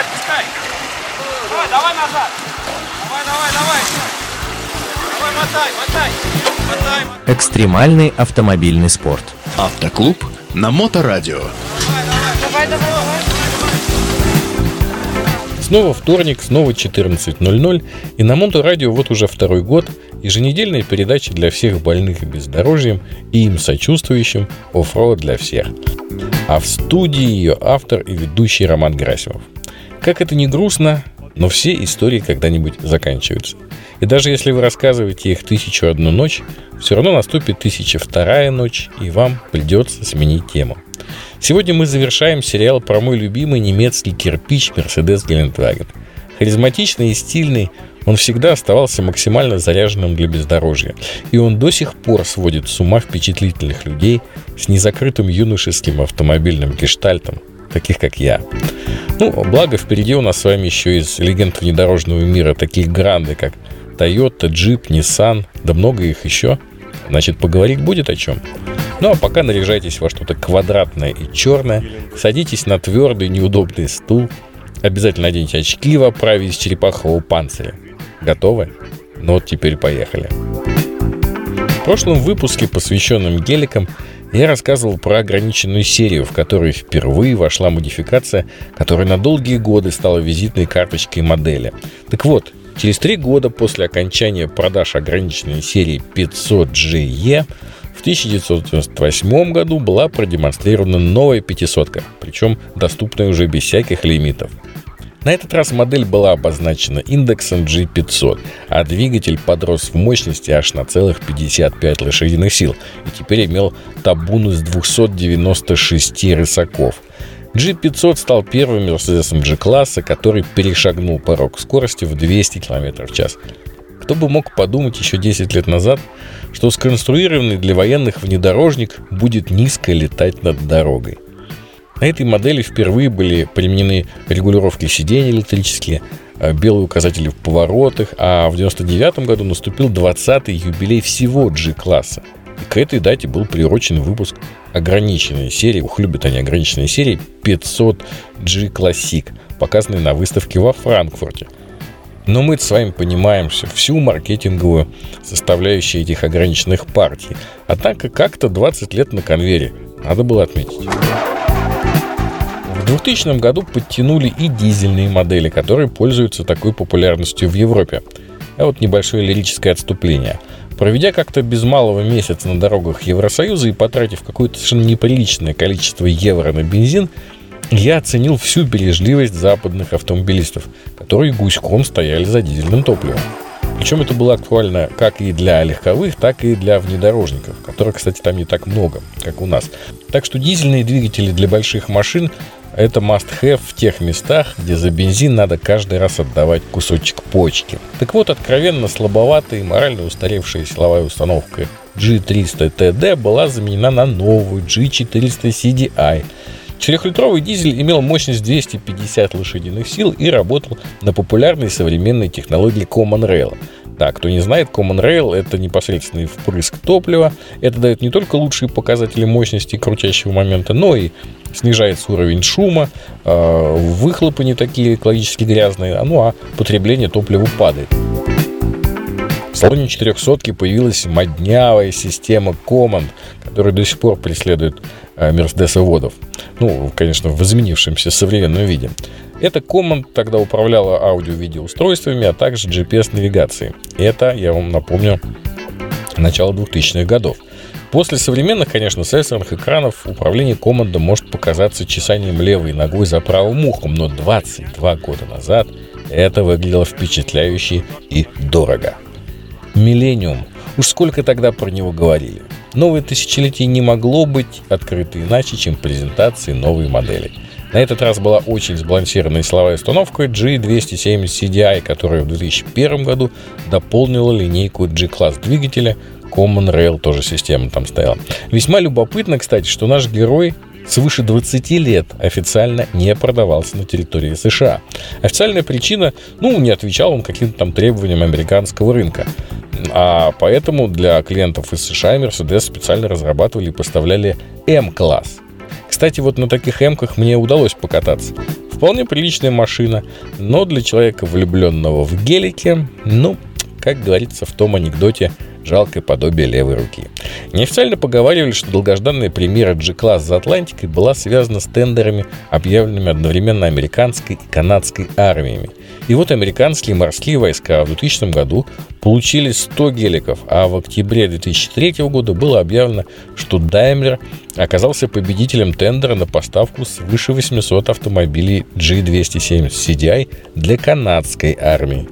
отпускай. Давай, давай назад. Давай, давай, давай. Давай, мотай, мотай. Мотай, мотай. Экстремальный автомобильный спорт. Автоклуб на Моторадио. Давай, давай, давай. Снова вторник, снова 14.00, и на Моторадио вот уже второй год еженедельная передача для всех больных бездорожьем и им сочувствующим оффроуд для всех. А в студии ее автор и ведущий Роман Грасимов. Как это не грустно, но все истории когда-нибудь заканчиваются. И даже если вы рассказываете их тысячу одну ночь, все равно наступит тысяча вторая ночь, и вам придется сменить тему. Сегодня мы завершаем сериал про мой любимый немецкий кирпич Mercedes Гелендваген. Харизматичный и стильный, он всегда оставался максимально заряженным для бездорожья. И он до сих пор сводит с ума впечатлительных людей с незакрытым юношеским автомобильным гештальтом, таких как я. Ну, благо впереди у нас с вами еще из легенд внедорожного мира такие гранды, как Toyota, Jeep, Nissan, да много их еще. Значит, поговорить будет о чем. Ну а пока наряжайтесь во что-то квадратное и черное, садитесь на твердый неудобный стул, обязательно наденьте очки в оправе из черепахового панциря. Готовы? Ну вот теперь поехали. В прошлом выпуске, посвященном геликам, я рассказывал про ограниченную серию, в которой впервые вошла модификация, которая на долгие годы стала визитной карточкой модели. Так вот, через три года после окончания продаж ограниченной серии 500GE в 1998 году была продемонстрирована новая 500 причем доступная уже без всяких лимитов. На этот раз модель была обозначена индексом G500, а двигатель подрос в мощности аж на целых 55 лошадиных сил и теперь имел табун из 296 рысаков. G500 стал первым Мерседесом G-класса, который перешагнул порог скорости в 200 км в час. Кто бы мог подумать еще 10 лет назад, что сконструированный для военных внедорожник будет низко летать над дорогой. На этой модели впервые были применены регулировки сидений электрические, э, белые указатели в поворотах, а в 1999 году наступил 20-й юбилей всего G-класса. И к этой дате был приурочен выпуск ограниченной серии, ух, любят они ограниченные серии, 500 G Classic, показанной на выставке во Франкфурте. Но мы с вами понимаем всю, маркетинговую составляющую этих ограниченных партий. Однако как-то 20 лет на конвейере, надо было отметить. В 2000 году подтянули и дизельные модели, которые пользуются такой популярностью в Европе. А вот небольшое лирическое отступление. Проведя как-то без малого месяца на дорогах Евросоюза и потратив какое-то совершенно неприличное количество евро на бензин, я оценил всю бережливость западных автомобилистов, которые гуськом стояли за дизельным топливом. Причем это было актуально как и для легковых, так и для внедорожников, которых, кстати, там не так много, как у нас. Так что дизельные двигатели для больших машин это must-have в тех местах, где за бензин надо каждый раз отдавать кусочек почки. Так вот, откровенно слабоватая и морально устаревшая силовая установка G300 TD была заменена на новую G400 CDI. Четырехлитровый дизель имел мощность 250 лошадиных сил и работал на популярной современной технологии Common Rail – да, кто не знает, Common Rail — это непосредственный впрыск топлива. Это дает не только лучшие показатели мощности крутящего момента, но и снижается уровень шума, э, выхлопы не такие экологически грязные, ну а потребление топлива падает. В салоне 400 появилась моднявая система Command, которая до сих пор преследует э, мерседесоводов. Ну, конечно, в изменившемся современном виде. Эта Command тогда управляла аудио-видеоустройствами, а также GPS-навигацией. Это, я вам напомню, начало 2000-х годов. После современных, конечно, сенсорных экранов управление командой может показаться чесанием левой ногой за правым ухом, но 22 года назад это выглядело впечатляюще и дорого. Миллениум. Уж сколько тогда про него говорили. Новое тысячелетие не могло быть открыто иначе, чем презентацией новой модели – на этот раз была очень сбалансированная силовая установка G270 CDI, которая в 2001 году дополнила линейку G-класс двигателя. Common Rail тоже система там стояла. Весьма любопытно, кстати, что наш герой свыше 20 лет официально не продавался на территории США. Официальная причина, ну, не отвечал он каким-то там требованиям американского рынка. А поэтому для клиентов из США Mercedes специально разрабатывали и поставляли M-класс – кстати, вот на таких эмках мне удалось покататься. Вполне приличная машина, но для человека, влюбленного в гелике, ну, как говорится в том анекдоте, жалкое подобие левой руки. Неофициально поговаривали, что долгожданная премьера G-класс за Атлантикой была связана с тендерами, объявленными одновременно американской и канадской армиями. И вот американские морские войска в 2000 году получили 100 геликов, а в октябре 2003 года было объявлено, что Daimler оказался победителем тендера на поставку свыше 800 автомобилей G270 CDI для канадской армии.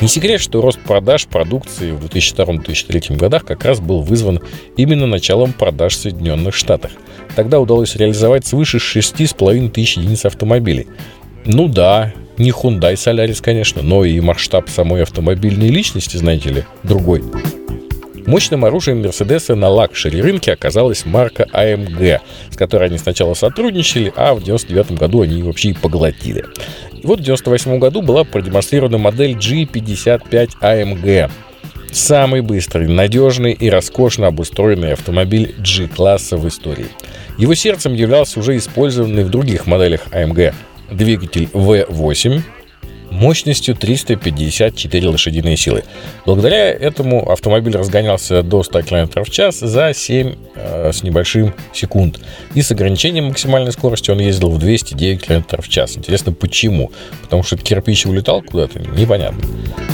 Не секрет, что рост продаж продукции в 2002-2003 годах как раз был вызван именно началом продаж в Соединенных Штатах. Тогда удалось реализовать свыше 6,5 тысяч единиц автомобилей. Ну да, не Hyundai Solaris, конечно, но и масштаб самой автомобильной личности, знаете ли, другой. Мощным оружием Мерседеса на luxury рынке оказалась марка AMG, с которой они сначала сотрудничали, а в 99 году они вообще и поглотили. И вот в 98 году была продемонстрирована модель G55 AMG. Самый быстрый, надежный и роскошно обустроенный автомобиль G-класса в истории. Его сердцем являлся уже использованный в других моделях AMG двигатель V8 мощностью 354 лошадиные силы. Благодаря этому автомобиль разгонялся до 100 км в час за 7 э, с небольшим секунд. И с ограничением максимальной скорости он ездил в 209 км в час. Интересно, почему? Потому что кирпич улетал куда-то? Непонятно.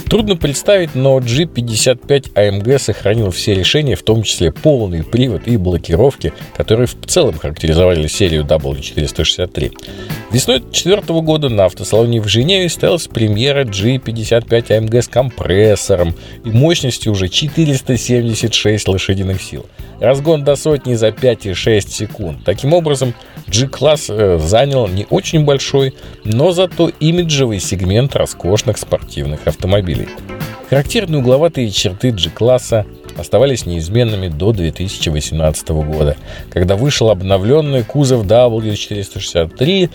Трудно представить, но G55 AMG сохранил все решения, в том числе полный привод и блокировки, которые в целом характеризовали серию W463. Весной 2004 года на автосалоне в Женеве состоялась премьера G55 AMG с компрессором и мощностью уже 476 лошадиных сил. Разгон до сотни за 5,6 секунд. Таким образом, G-класс э, занял не очень большой, но зато имиджевый сегмент роскошных спортивных автомобилей. Характерные угловатые черты G-класса оставались неизменными до 2018 года, когда вышел обновленный кузов W463.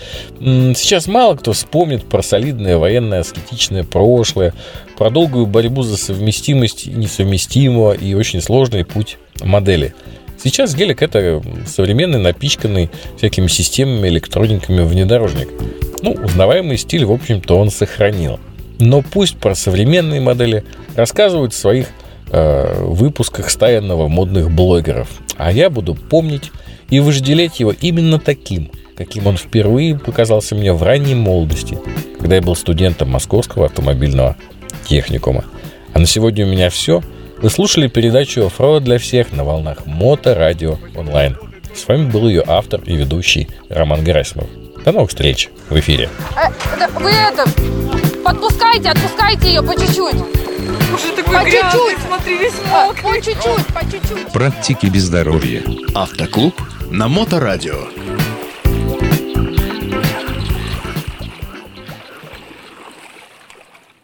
Сейчас мало кто вспомнит про солидное военное аскетичное прошлое, про долгую борьбу за совместимость несовместимого и очень сложный путь модели. Сейчас гелик это современный, напичканный всякими системами, электрониками внедорожник. Ну, узнаваемый стиль, в общем-то, он сохранил. Но пусть про современные модели рассказывают в своих э, выпусках стаянного модных блогеров. А я буду помнить и вожделеть его именно таким, каким он впервые показался мне в ранней молодости, когда я был студентом Московского автомобильного техникума. А на сегодня у меня все – вы слушали передачу «Оффроуд для всех» на волнах Мото Радио Онлайн. С вами был ее автор и ведущий Роман Герасимов. До новых встреч в эфире. Э, вы это, подпускайте, отпускайте ее по чуть-чуть. Уже такой По грязный, чуть-чуть. смотри, весь А, мокрый. По чуть-чуть, по чуть-чуть. Практики без здоровья. Автоклуб на Моторадио.